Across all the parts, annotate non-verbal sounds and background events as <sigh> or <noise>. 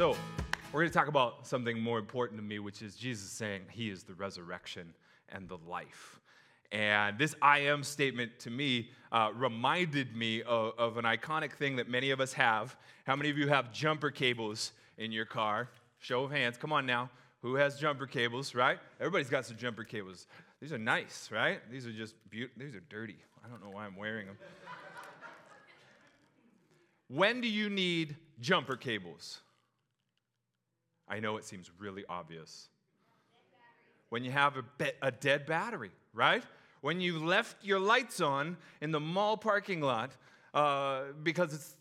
So, we're going to talk about something more important to me, which is Jesus saying he is the resurrection and the life. And this I am statement to me uh, reminded me of, of an iconic thing that many of us have. How many of you have jumper cables in your car? Show of hands. Come on now. Who has jumper cables, right? Everybody's got some jumper cables. These are nice, right? These are just beautiful. These are dirty. I don't know why I'm wearing them. when do you need jumper cables? I know it seems really obvious. When you have a, be- a dead battery, right? When you left your lights on in the mall parking lot uh, because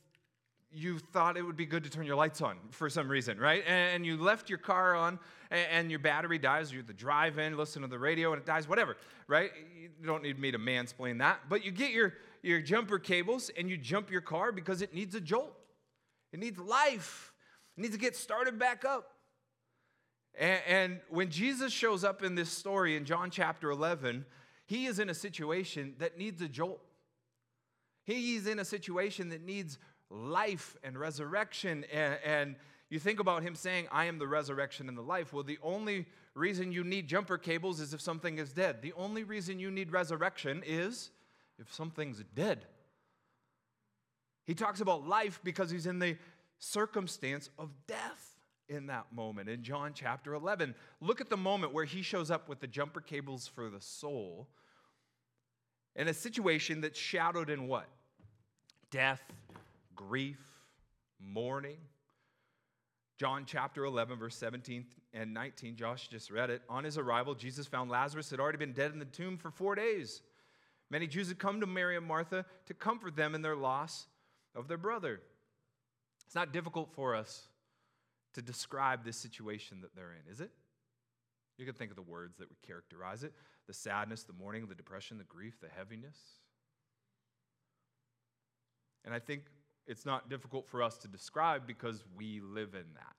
you thought it would be good to turn your lights on for some reason, right? And you left your car on and your battery dies, you're the drive in, listen to the radio and it dies, whatever, right? You don't need me to mansplain that. But you get your, your jumper cables and you jump your car because it needs a jolt, it needs life, it needs to get started back up. And, and when Jesus shows up in this story in John chapter 11, he is in a situation that needs a jolt. He's in a situation that needs life and resurrection. And, and, you think about him saying, I am the resurrection and the life. Well, the only reason you need jumper cables is if something is dead. The only reason you need resurrection is if something's dead. He talks about life because he's in the circumstance of death in that moment in John chapter 11. Look at the moment where he shows up with the jumper cables for the soul in a situation that's shadowed in what? Death, grief, mourning. John chapter 11, verse 17 and 19, Josh just read it. On his arrival, Jesus found Lazarus had already been dead in the tomb for four days. Many Jews had come to Mary and Martha to comfort them in their loss of their brother. It's not difficult for us to describe this situation that they're in, is it? You can think of the words that would characterize it the sadness, the mourning, the depression, the grief, the heaviness. And I think it's not difficult for us to describe because we live in that.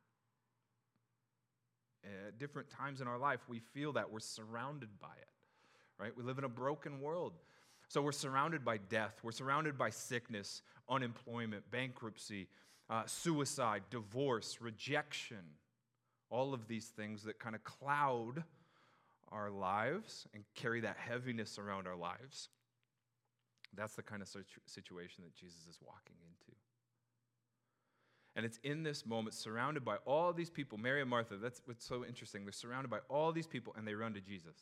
At different times in our life, we feel that we're surrounded by it, right? We live in a broken world. So we're surrounded by death, we're surrounded by sickness, unemployment, bankruptcy, uh, suicide, divorce, rejection, all of these things that kind of cloud our lives and carry that heaviness around our lives. That's the kind of situation that Jesus is walking into. And it's in this moment, surrounded by all these people, Mary and Martha, that's what's so interesting. They're surrounded by all these people and they run to Jesus.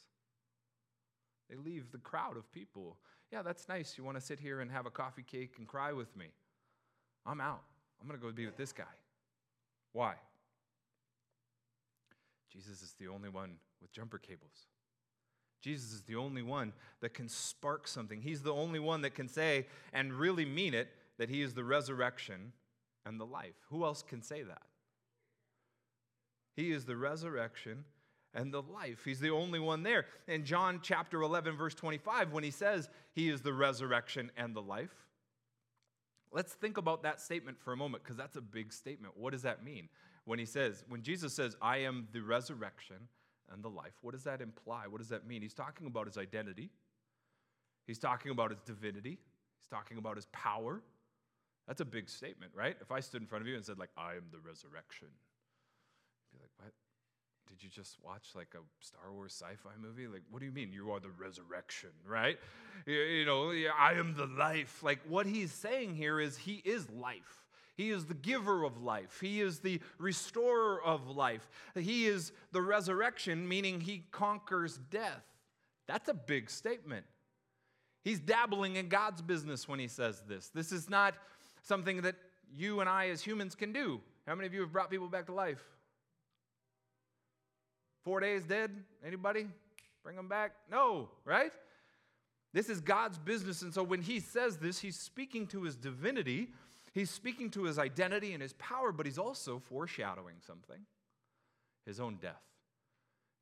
They leave the crowd of people. Yeah, that's nice. You want to sit here and have a coffee cake and cry with me? I'm out. I'm going to go be with this guy. Why? Jesus is the only one with jumper cables. Jesus is the only one that can spark something. He's the only one that can say and really mean it that he is the resurrection and the life. Who else can say that? He is the resurrection and the life. He's the only one there. In John chapter 11, verse 25, when he says he is the resurrection and the life, Let's think about that statement for a moment because that's a big statement. What does that mean? When he says, when Jesus says, I am the resurrection and the life, what does that imply? What does that mean? He's talking about his identity, he's talking about his divinity, he's talking about his power. That's a big statement, right? If I stood in front of you and said, like, I am the resurrection, you'd be like, what? Did you just watch like a Star Wars sci-fi movie? Like, what do you mean you are the resurrection, right? You know, I am the life. Like, what he's saying here is he is life. He is the giver of life. He is the restorer of life. He is the resurrection, meaning he conquers death. That's a big statement. He's dabbling in God's business when he says this. This is not something that you and I as humans can do. How many of you have brought people back to life? Four days dead? Anybody? Bring them back? No, right? This is God's business. And so when he says this, he's speaking to his divinity, he's speaking to his identity and his power, but he's also foreshadowing something his own death,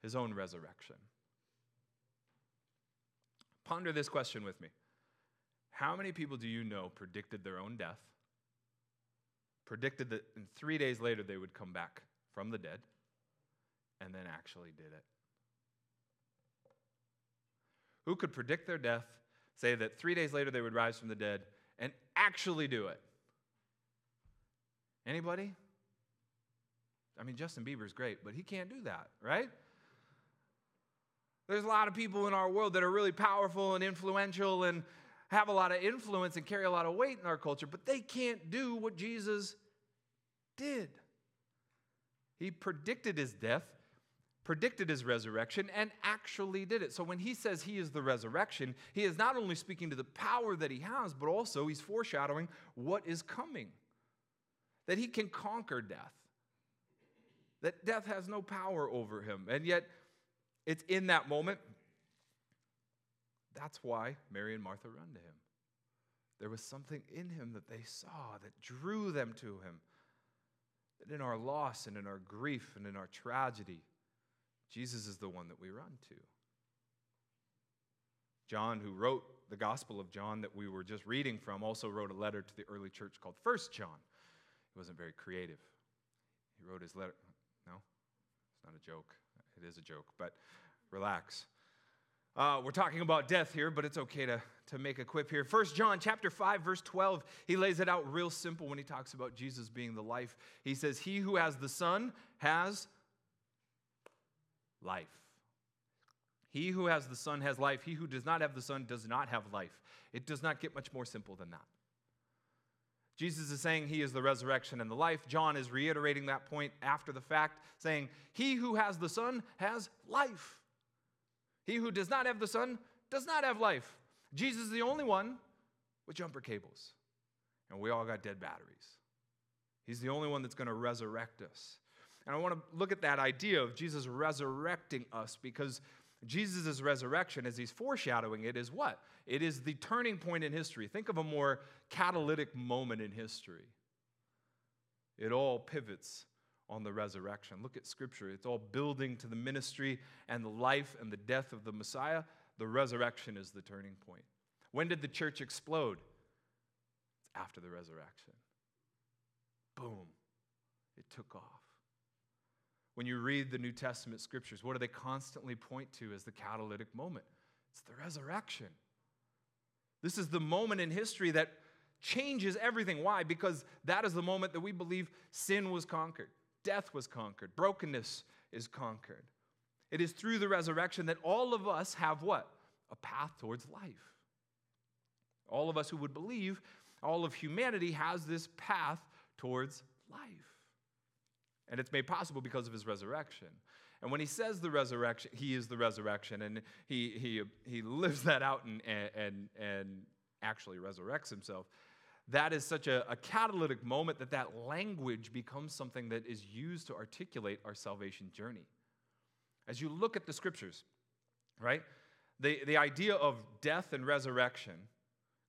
his own resurrection. Ponder this question with me. How many people do you know predicted their own death, predicted that in three days later they would come back from the dead? And then actually did it? Who could predict their death, say that three days later they would rise from the dead, and actually do it? Anybody? I mean, Justin Bieber's great, but he can't do that, right? There's a lot of people in our world that are really powerful and influential and have a lot of influence and carry a lot of weight in our culture, but they can't do what Jesus did. He predicted his death, predicted his resurrection, and actually did it. So when he says he is the resurrection, he is not only speaking to the power that he has, but also he's foreshadowing what is coming. That he can conquer death, that death has no power over him. And yet, it's in that moment. That's why Mary and Martha run to him. There was something in him that they saw that drew them to him. That in our loss and in our grief and in our tragedy, Jesus is the one that we run to. John, who wrote the Gospel of John that we were just reading from, also wrote a letter to the early church called First John. He wasn't very creative. He wrote his letter. No, it's not a joke. It is a joke, but relax. Uh, we're talking about death here, but it's okay to, to make a quip here. First John chapter 5, verse 12, he lays it out real simple when he talks about Jesus being the life. He says, He who has the Son has life. He who has the Son has life. He who does not have the Son does not have life. It does not get much more simple than that. Jesus is saying he is the resurrection and the life. John is reiterating that point after the fact, saying, He who has the Son has life. He who does not have the Son does not have life. Jesus is the only one with jumper cables. And we all got dead batteries. He's the only one that's going to resurrect us. And I want to look at that idea of Jesus resurrecting us because Jesus' resurrection, as he's foreshadowing it, is what? It is the turning point in history. Think of a more catalytic moment in history. It all pivots on the resurrection. Look at Scripture. It's all building to the ministry and the life and the death of the Messiah. The resurrection is the turning point. When did the church explode? It's after the resurrection. Boom. It took off. When you read the New Testament scriptures, what do they constantly point to as the catalytic moment? It's the resurrection. This is the moment in history that changes everything. Why? Because that is the moment that we believe sin was conquered, death was conquered, brokenness is conquered. It is through the resurrection that all of us have what? A path towards life. All of us who would believe, all of humanity has this path towards life. And it's made possible because of his resurrection. And when he says the resurrection, he is the resurrection, and he, he, he lives that out and, and, and actually resurrects himself. That is such a, a catalytic moment that that language becomes something that is used to articulate our salvation journey. As you look at the scriptures, right, the, the idea of death and resurrection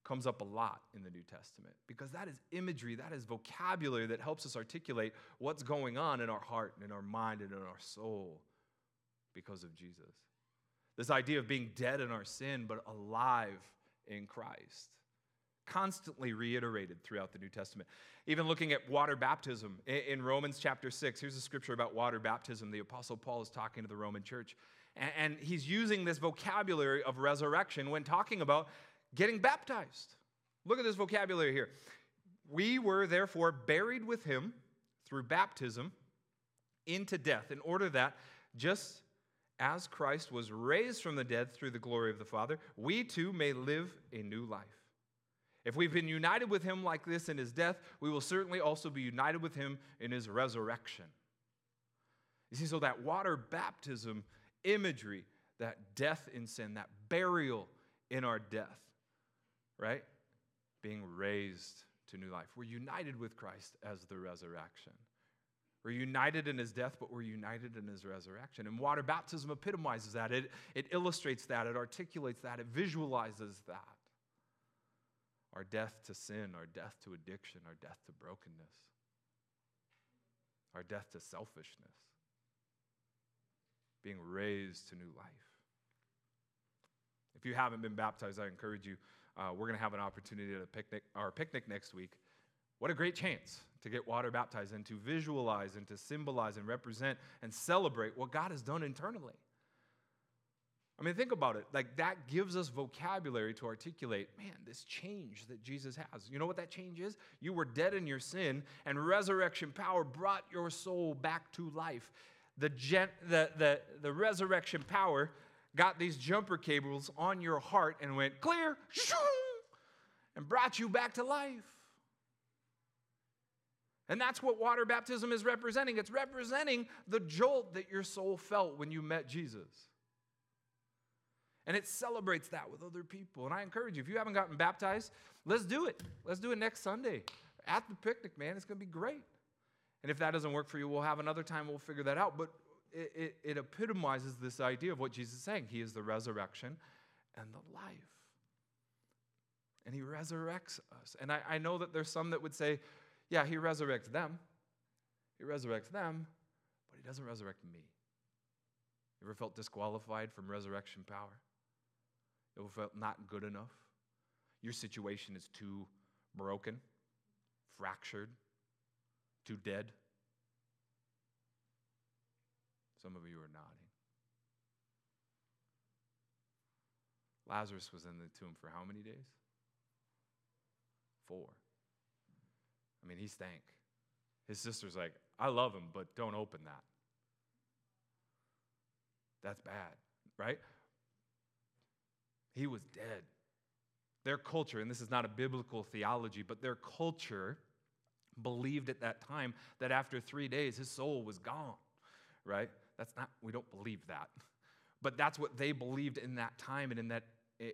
comes up a lot in the New Testament because that is imagery, that is vocabulary that helps us articulate what's going on in our heart and in our mind and in our soul because of Jesus. This idea of being dead in our sin but alive in Christ. Constantly reiterated throughout the New Testament. Even looking at water baptism in Romans chapter 6, here's a scripture about water baptism. The Apostle Paul is talking to the Roman church, and he's using this vocabulary of resurrection when talking about getting baptized. Look at this vocabulary here. We were therefore buried with him through baptism into death, in order that just as Christ was raised from the dead through the glory of the Father, we too may live a new life. If we've been united with him like this in his death, we will certainly also be united with him in his resurrection. You see, so that water baptism imagery, that death in sin, that burial in our death, right? Being raised to new life. We're united with Christ as the resurrection. We're united in his death, but we're united in his resurrection. And water baptism epitomizes that. It, it illustrates that. It articulates that. It visualizes that. Our death to sin, our death to addiction, our death to brokenness, our death to selfishness, being raised to new life. If you haven't been baptized, I encourage you uh, we're going to have an opportunity at a picnic, our picnic next week. What a great chance to get water baptized and to visualize and to symbolize and represent and celebrate what God has done internally. I mean, think about it. Like, that gives us vocabulary to articulate, man, this change that Jesus has. You know what that change is? You were dead in your sin, and resurrection power brought your soul back to life. The, gen- the, the, the resurrection power got these jumper cables on your heart and went clear, and brought you back to life. And that's what water baptism is representing. It's representing the jolt that your soul felt when you met Jesus. And it celebrates that with other people. And I encourage you, if you haven't gotten baptized, let's do it. Let's do it next Sunday at the picnic, man. It's going to be great. And if that doesn't work for you, we'll have another time, we'll figure that out. But it, it, it epitomizes this idea of what Jesus is saying He is the resurrection and the life. And He resurrects us. And I, I know that there's some that would say, yeah, He resurrects them. He resurrects them, but He doesn't resurrect me. You ever felt disqualified from resurrection power? You ever felt not good enough? Your situation is too broken, fractured, too dead? Some of you are nodding. Lazarus was in the tomb for how many days? Four. I mean, he stank. His sister's like, I love him, but don't open that. That's bad, right? He was dead. Their culture, and this is not a biblical theology, but their culture believed at that time that after three days his soul was gone, right? That's not, we don't believe that. But that's what they believed in that time and in that,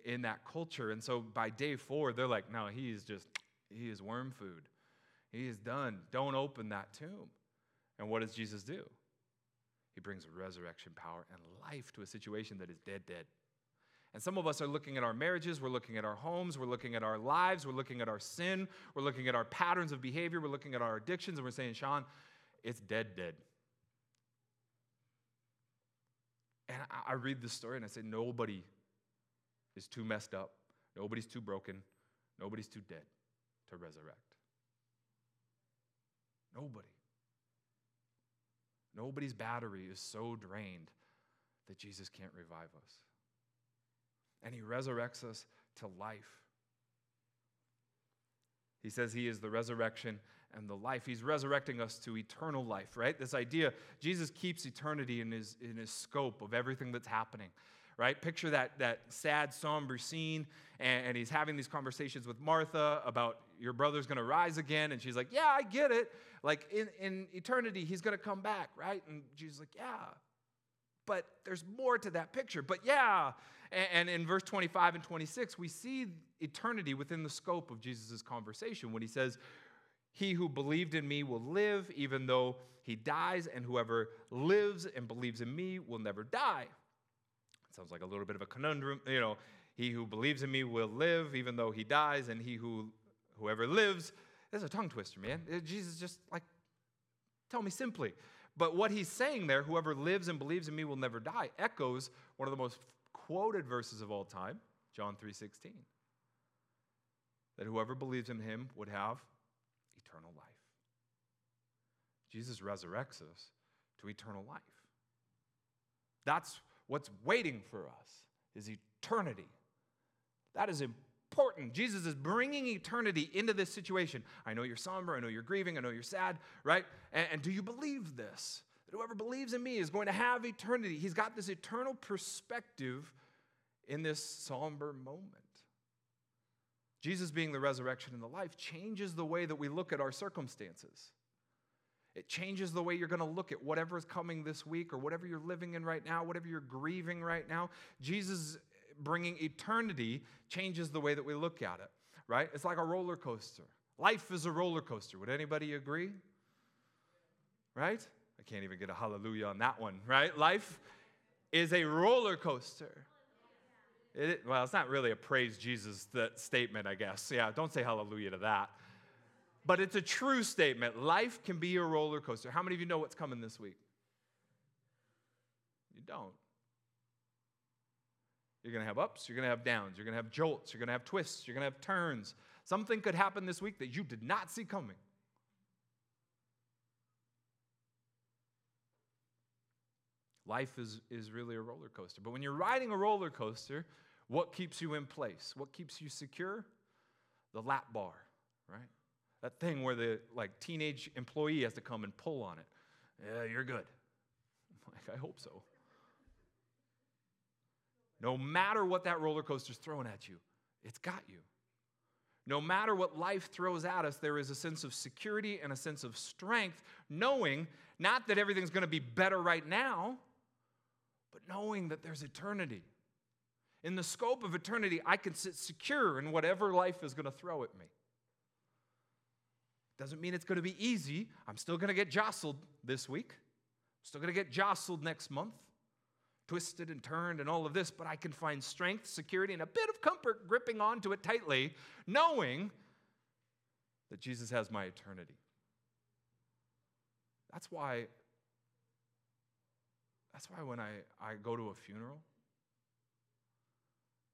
in that culture. And so by day four, they're like, no, he is just, he is worm food. He is done. Don't open that tomb. And what does Jesus do? He brings resurrection power and life to a situation that is dead, dead. And some of us are looking at our marriages, we're looking at our homes, we're looking at our lives, we're looking at our sin, we're looking at our patterns of behavior, we're looking at our addictions, and we're saying, Sean, it's dead, dead. And I, I read this story and I say, nobody is too messed up, nobody's too broken, nobody's too dead to resurrect. Nobody. Nobody's battery is so drained that Jesus can't revive us and he resurrects us to life. He says he is the resurrection and the life. He's resurrecting us to eternal life, right? This idea, Jesus keeps eternity in his, in his scope of everything that's happening, right? Picture that, that sad, somber scene, and, and he's having these conversations with Martha about your brother's gonna rise again, and she's like, Yeah, I get it. Like in, in eternity, he's gonna come back, right? And Jesus like, Yeah, but there's more to that picture. But yeah, and in verse 25 and 26, we see eternity within the scope of Jesus' conversation when he says, He who believed in me will live even though he dies, and whoever lives and believes in me will never die. It sounds like a little bit of a conundrum. You know, he who believes in me will live even though he dies, and he who whoever lives, is a tongue twister, man. Uh, Jesus just like, tell me simply. But what he's saying there, whoever lives and believes in me will never die, echoes one of the most quoted verses of all time, John 3:16. That whoever believes in him would have eternal life. Jesus resurrects us to eternal life. That's what's waiting for us is eternity. That is important. Jesus is bringing eternity into this situation. I know you're somber. I know you're grieving. I know you're sad, right? And, and do you believe this? That whoever believes in me is going to have eternity. He's got this eternal perspective in this somber moment. Jesus being the resurrection and the life changes the way that we look at our circumstances. It changes the way you're going to look at whatever is coming this week or whatever you're living in right now, whatever you're grieving right now. Jesus bringing eternity changes the way that we look at it, right? It's like a roller coaster. Life is a roller coaster. Would anybody agree? Right? I can't even get a hallelujah on that one, right? Life is a roller coaster. It, well, it's not really a praise Jesus statement, I guess. Yeah, don't say hallelujah to that. But it's a true statement. Life can be a roller coaster. How many of you know what's coming this week? You don't. You're going to have ups, you're going to have downs, you're going to have jolts, you're going to have twists, you're going to have turns. Something could happen this week that you did not see coming. Life is, is really a roller coaster. But when you're riding a roller coaster, what keeps you in place? What keeps you secure? The lap bar, right? That thing where the like teenage employee has to come and pull on it. Yeah, you're good. Like, I hope so. No matter what that roller coaster's throwing at you, it's got you. No matter what life throws at us, there is a sense of security and a sense of strength, knowing not that everything's going to be better right now, but knowing that there's eternity. In the scope of eternity, I can sit secure in whatever life is going to throw at me. Doesn't mean it's going to be easy. I'm still going to get jostled this week. I'm still going to get jostled next month twisted and turned and all of this, but I can find strength, security, and a bit of comfort gripping onto it tightly, knowing that Jesus has my eternity. That's why. That's why when I, I go to a funeral,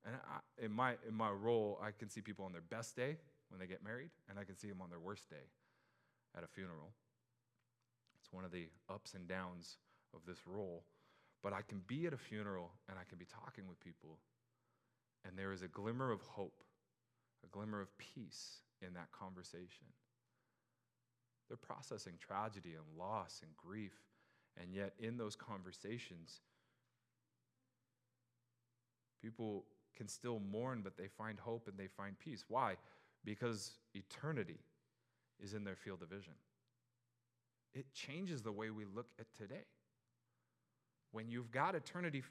and I, in, my, in my role, I can see people on their best day when they get married, and I can see them on their worst day at a funeral. It's one of the ups and downs of this role. But I can be at a funeral and I can be talking with people, and there is a glimmer of hope, a glimmer of peace in that conversation. They're processing tragedy and loss and grief, and yet in those conversations, people can still mourn, but they find hope and they find peace. Why? Because eternity is in their field of vision. It changes the way we look at today when you've got eternity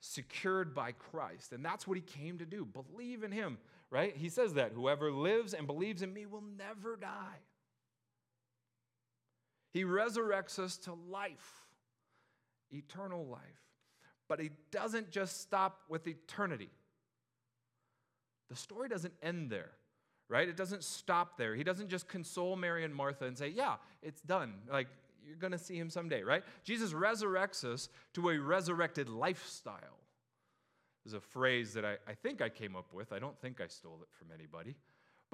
secured by Christ. And that's what he came to do. Believe in him, right? He says that whoever lives and believes in me will never die. He resurrects us to life, eternal life. But he doesn't just stop with eternity. The story doesn't end there, right? It doesn't stop there. He doesn't just console Mary and Martha and say, Yeah, it's done. Like, you're going to see him someday, right? Jesus resurrects us to a resurrected lifestyle. There's a phrase that I, I think I came up with. I don't think I stole it from anybody.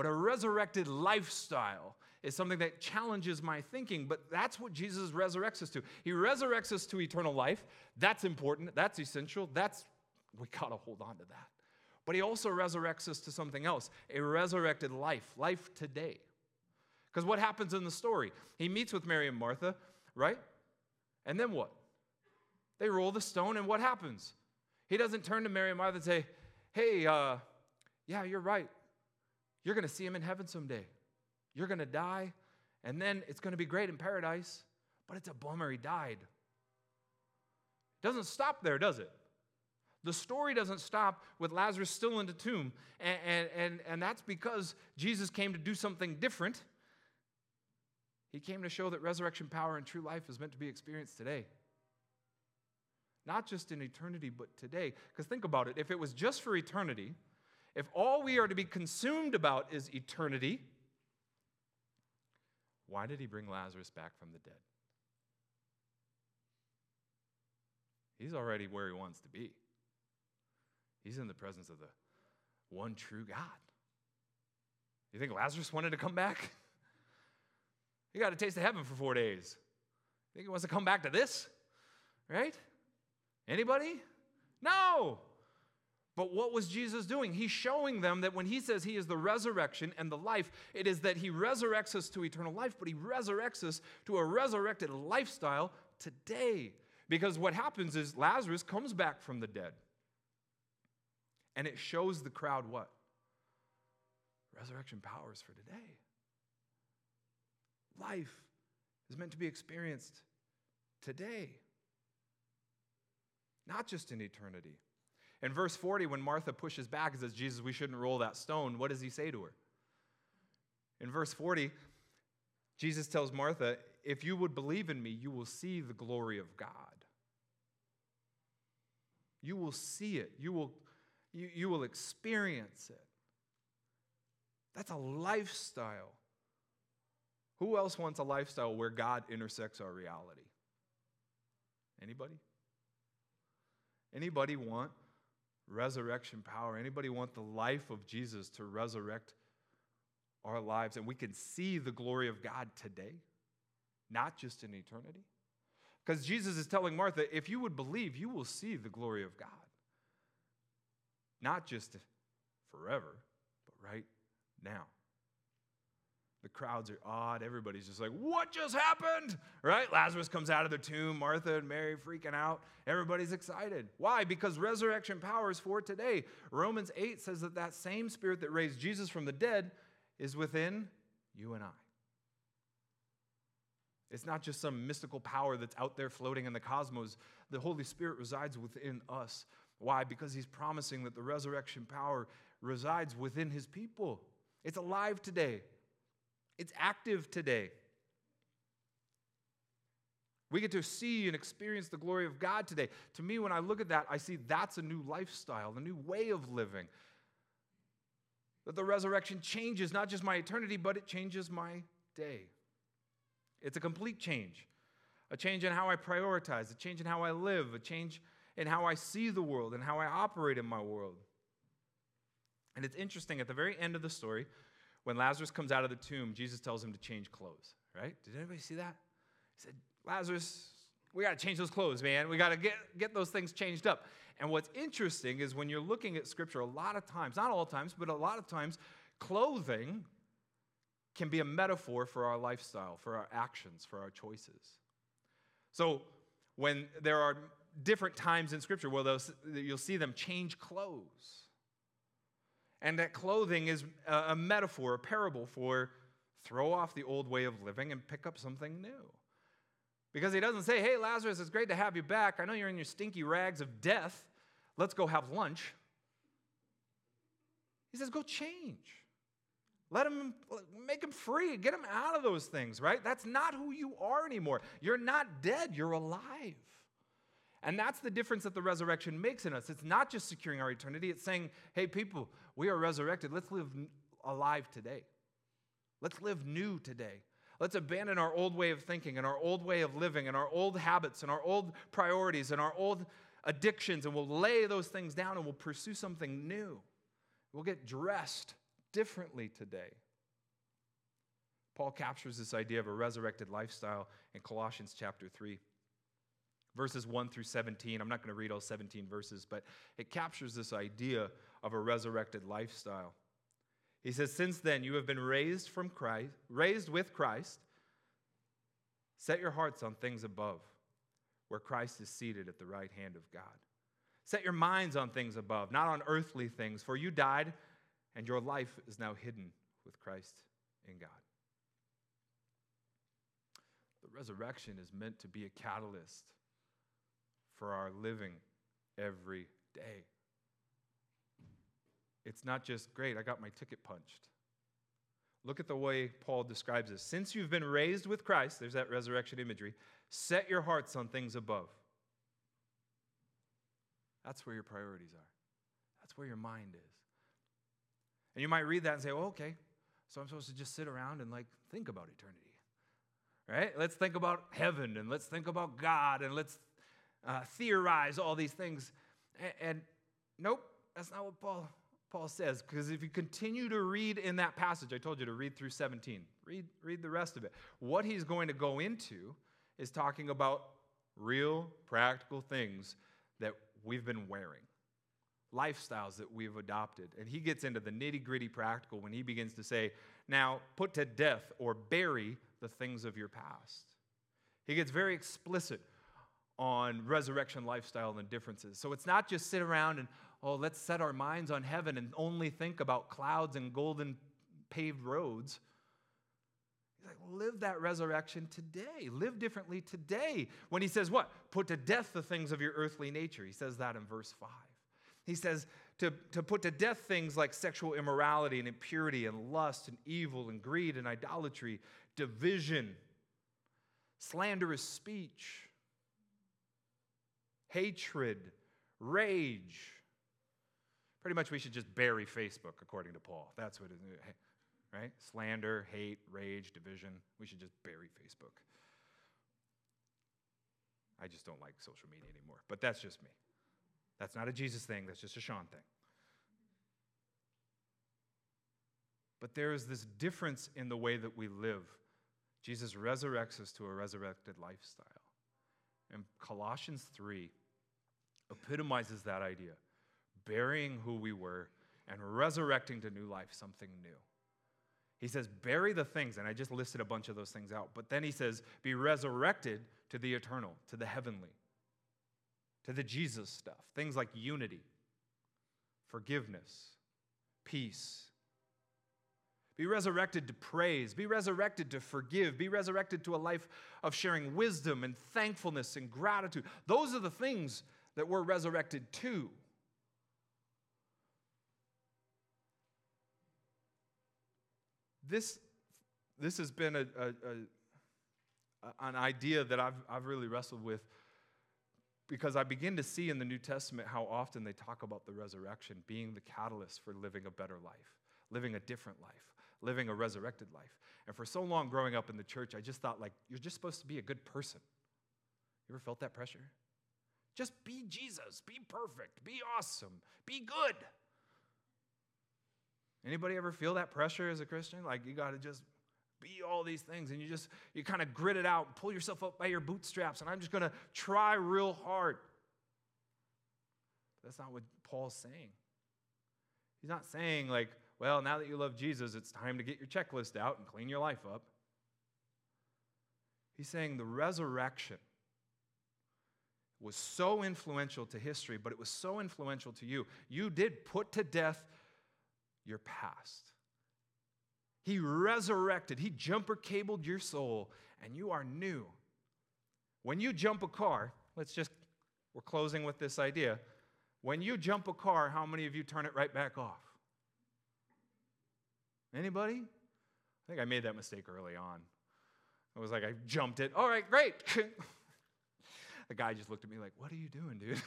But a resurrected lifestyle is something that challenges my thinking, but that's what Jesus resurrects us to. He resurrects us to eternal life. That's important. That's essential. That's, we got to hold on to that. But he also resurrects us to something else a resurrected life, life today. Because what happens in the story? He meets with Mary and Martha, right? And then what? They roll the stone, and what happens? He doesn't turn to Mary and Martha and say, Hey, uh, yeah, you're right. You're going to see him in heaven someday. You're going to die, and then it's going to be great in paradise, but it's a bummer he died. It doesn't stop there, does it? The story doesn't stop with Lazarus still in the tomb, and, and, and, and that's because Jesus came to do something different. He came to show that resurrection power and true life is meant to be experienced today. Not just in eternity, but today. Because think about it if it was just for eternity, if all we are to be consumed about is eternity, why did he bring Lazarus back from the dead? He's already where he wants to be. He's in the presence of the one true God. You think Lazarus wanted to come back? <laughs> He got a taste of heaven for four days. Think he wants to come back to this? Right? Anybody? No. But what was Jesus doing? He's showing them that when he says he is the resurrection and the life, it is that he resurrects us to eternal life, but he resurrects us to a resurrected lifestyle today. Because what happens is Lazarus comes back from the dead. And it shows the crowd what? Resurrection powers for today. Life is meant to be experienced today, not just in eternity. In verse 40, when Martha pushes back and says, Jesus, we shouldn't roll that stone, what does he say to her? In verse 40, Jesus tells Martha, If you would believe in me, you will see the glory of God. You will see it, you will, you, you will experience it. That's a lifestyle. Who else wants a lifestyle where God intersects our reality? Anybody? Anybody want resurrection power? Anybody want the life of Jesus to resurrect our lives and we can see the glory of God today, not just in eternity? Because Jesus is telling Martha, if you would believe, you will see the glory of God. Not just forever, but right now. The crowds are odd. Everybody's just like, what just happened? Right? Lazarus comes out of the tomb. Martha and Mary freaking out. Everybody's excited. Why? Because resurrection power is for today. Romans 8 says that that same spirit that raised Jesus from the dead is within you and I. It's not just some mystical power that's out there floating in the cosmos. The Holy Spirit resides within us. Why? Because He's promising that the resurrection power resides within His people. It's alive today, it's active today. We get to see and experience the glory of God today. To me, when I look at that, I see that's a new lifestyle, a new way of living. That the resurrection changes not just my eternity, but it changes my day. It's a complete change a change in how I prioritize, a change in how I live, a change in how I see the world and how I operate in my world. And it's interesting, at the very end of the story, when Lazarus comes out of the tomb, Jesus tells him to change clothes, right? Did anybody see that? He said, Lazarus, we got to change those clothes, man. We got to get, get those things changed up. And what's interesting is when you're looking at scripture, a lot of times, not all times, but a lot of times, clothing can be a metaphor for our lifestyle, for our actions, for our choices. So when there are different times in Scripture where you'll see them change clothes. And that clothing is a metaphor, a parable for throw off the old way of living and pick up something new. Because he doesn't say, hey, Lazarus, it's great to have you back. I know you're in your stinky rags of death. Let's go have lunch. He says, go change. Let him make him free. Get him out of those things, right? That's not who you are anymore. You're not dead, you're alive. And that's the difference that the resurrection makes in us. It's not just securing our eternity, it's saying, hey, people, we are resurrected. Let's live alive today. Let's live new today. Let's abandon our old way of thinking and our old way of living and our old habits and our old priorities and our old addictions, and we'll lay those things down and we'll pursue something new. We'll get dressed differently today. Paul captures this idea of a resurrected lifestyle in Colossians chapter 3, verses 1 through 17. I'm not going to read all 17 verses, but it captures this idea of a resurrected lifestyle. He says, Since then you have been raised from Christ, raised with Christ. Set your hearts on things above, where Christ is seated at the right hand of God. Set your minds on things above, not on earthly things, for you died and your life is now hidden with Christ in God. The resurrection is meant to be a catalyst for our living every day. It's not just, great, I got my ticket punched. Look at the way Paul describes this. Since you've been raised with Christ, there's that resurrection imagery, set your hearts on things above. That's where your priorities are, that's where your mind is. And you might read that and say, oh, okay, so I'm supposed to just sit around and like think about eternity. Right? Let's think about heaven and let's think about God and let's uh, theorize all these things. And, and nope, that's not what Paul, Paul says. Because if you continue to read in that passage, I told you to read through 17, read, read the rest of it. What he's going to go into is talking about real, practical things that we've been wearing lifestyles that we've adopted. And he gets into the nitty gritty practical when he begins to say, now put to death or bury the things of your past. He gets very explicit on resurrection lifestyle and differences. So it's not just sit around and, oh, let's set our minds on heaven and only think about clouds and golden paved roads. He's like, live that resurrection today. Live differently today. When he says, what? Put to death the things of your earthly nature. He says that in verse 5. He says to, to put to death things like sexual immorality and impurity and lust and evil and greed and idolatry, division, slanderous speech, hatred, rage. Pretty much we should just bury Facebook, according to Paul. That's what it is, right? Slander, hate, rage, division. We should just bury Facebook. I just don't like social media anymore, but that's just me. That's not a Jesus thing, that's just a Sean thing. But there is this difference in the way that we live. Jesus resurrects us to a resurrected lifestyle. In Colossians 3 epitomizes that idea burying who we were and resurrecting to new life something new. He says, bury the things, and I just listed a bunch of those things out, but then he says, be resurrected to the eternal, to the heavenly, to the Jesus stuff, things like unity, forgiveness, peace. Be resurrected to praise. Be resurrected to forgive. Be resurrected to a life of sharing wisdom and thankfulness and gratitude. Those are the things that we're resurrected to. This, this has been a, a, a, an idea that I've, I've really wrestled with because I begin to see in the New Testament how often they talk about the resurrection being the catalyst for living a better life, living a different life, living a resurrected life. And for so long growing up in the church, I just thought, like, you're just supposed to be a good person. You ever felt that pressure? Just be Jesus, be perfect, be awesome, be good. Anybody ever feel that pressure as a Christian? Like you got to just be all these things and you just you kind of grit it out and pull yourself up by your bootstraps and I'm just going to try real hard. That's not what Paul's saying. He's not saying like, well, now that you love Jesus, it's time to get your checklist out and clean your life up. He's saying the resurrection was so influential to history, but it was so influential to you. You did put to death your past. He resurrected, He jumper cabled your soul, and you are new. When you jump a car, let's just, we're closing with this idea. When you jump a car, how many of you turn it right back off? Anybody? I think I made that mistake early on. I was like, I jumped it. All right, great. <laughs> the guy just looked at me like, What are you doing, dude?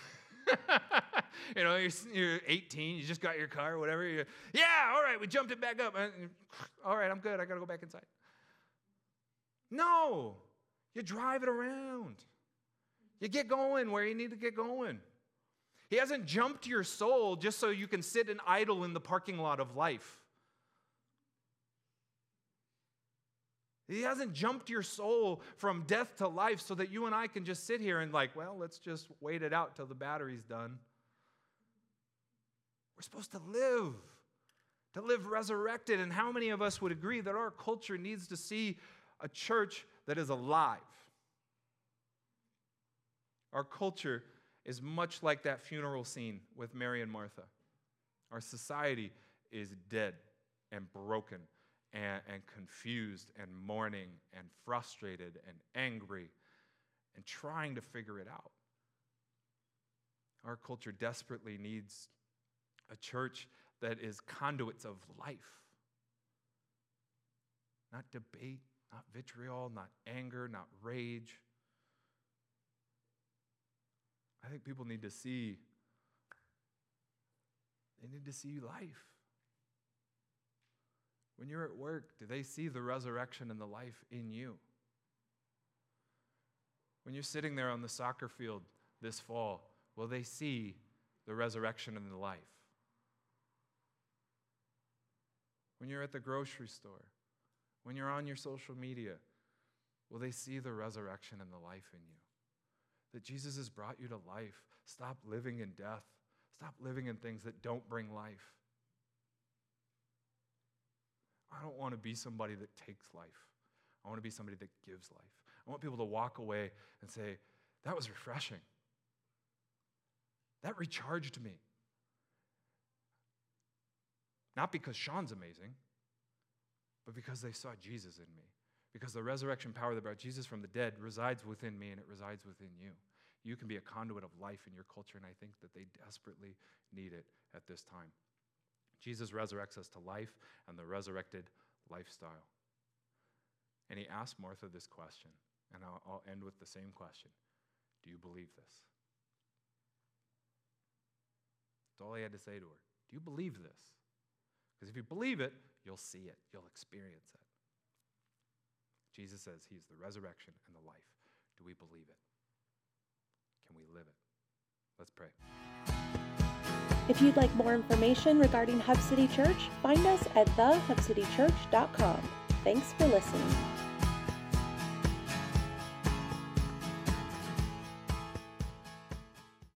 <laughs> you know, you're, you're 18, you just got your car, whatever. You're, yeah, all right, we jumped it back up. All right, I'm good. I got to go back inside. No, you drive it around. You get going where you need to get going. He hasn't jumped your soul just so you can sit and idle in the parking lot of life. He hasn't jumped your soul from death to life so that you and I can just sit here and, like, well, let's just wait it out till the battery's done. We're supposed to live, to live resurrected. And how many of us would agree that our culture needs to see a church that is alive? Our culture is much like that funeral scene with Mary and Martha. Our society is dead and broken and, and confused and mourning and frustrated and angry and trying to figure it out. Our culture desperately needs a church that is conduits of life. Not debate, not vitriol, not anger, not rage. I think people need to see they need to see life. When you're at work, do they see the resurrection and the life in you? When you're sitting there on the soccer field this fall, will they see the resurrection and the life? When you're at the grocery store, when you're on your social media, will they see the resurrection and the life in you? That Jesus has brought you to life. Stop living in death. Stop living in things that don't bring life. I don't want to be somebody that takes life. I want to be somebody that gives life. I want people to walk away and say, that was refreshing. That recharged me. Not because Sean's amazing, but because they saw Jesus in me. Because the resurrection power that brought Jesus from the dead resides within me and it resides within you. You can be a conduit of life in your culture, and I think that they desperately need it at this time. Jesus resurrects us to life and the resurrected lifestyle. And he asked Martha this question, and I'll, I'll end with the same question Do you believe this? That's all he had to say to her. Do you believe this? Because if you believe it, you'll see it, you'll experience it. Jesus says he's the resurrection and the life. Do we believe it? Can we live it? Let's pray. If you'd like more information regarding Hub City Church, find us at thehubcitychurch.com. Thanks for listening.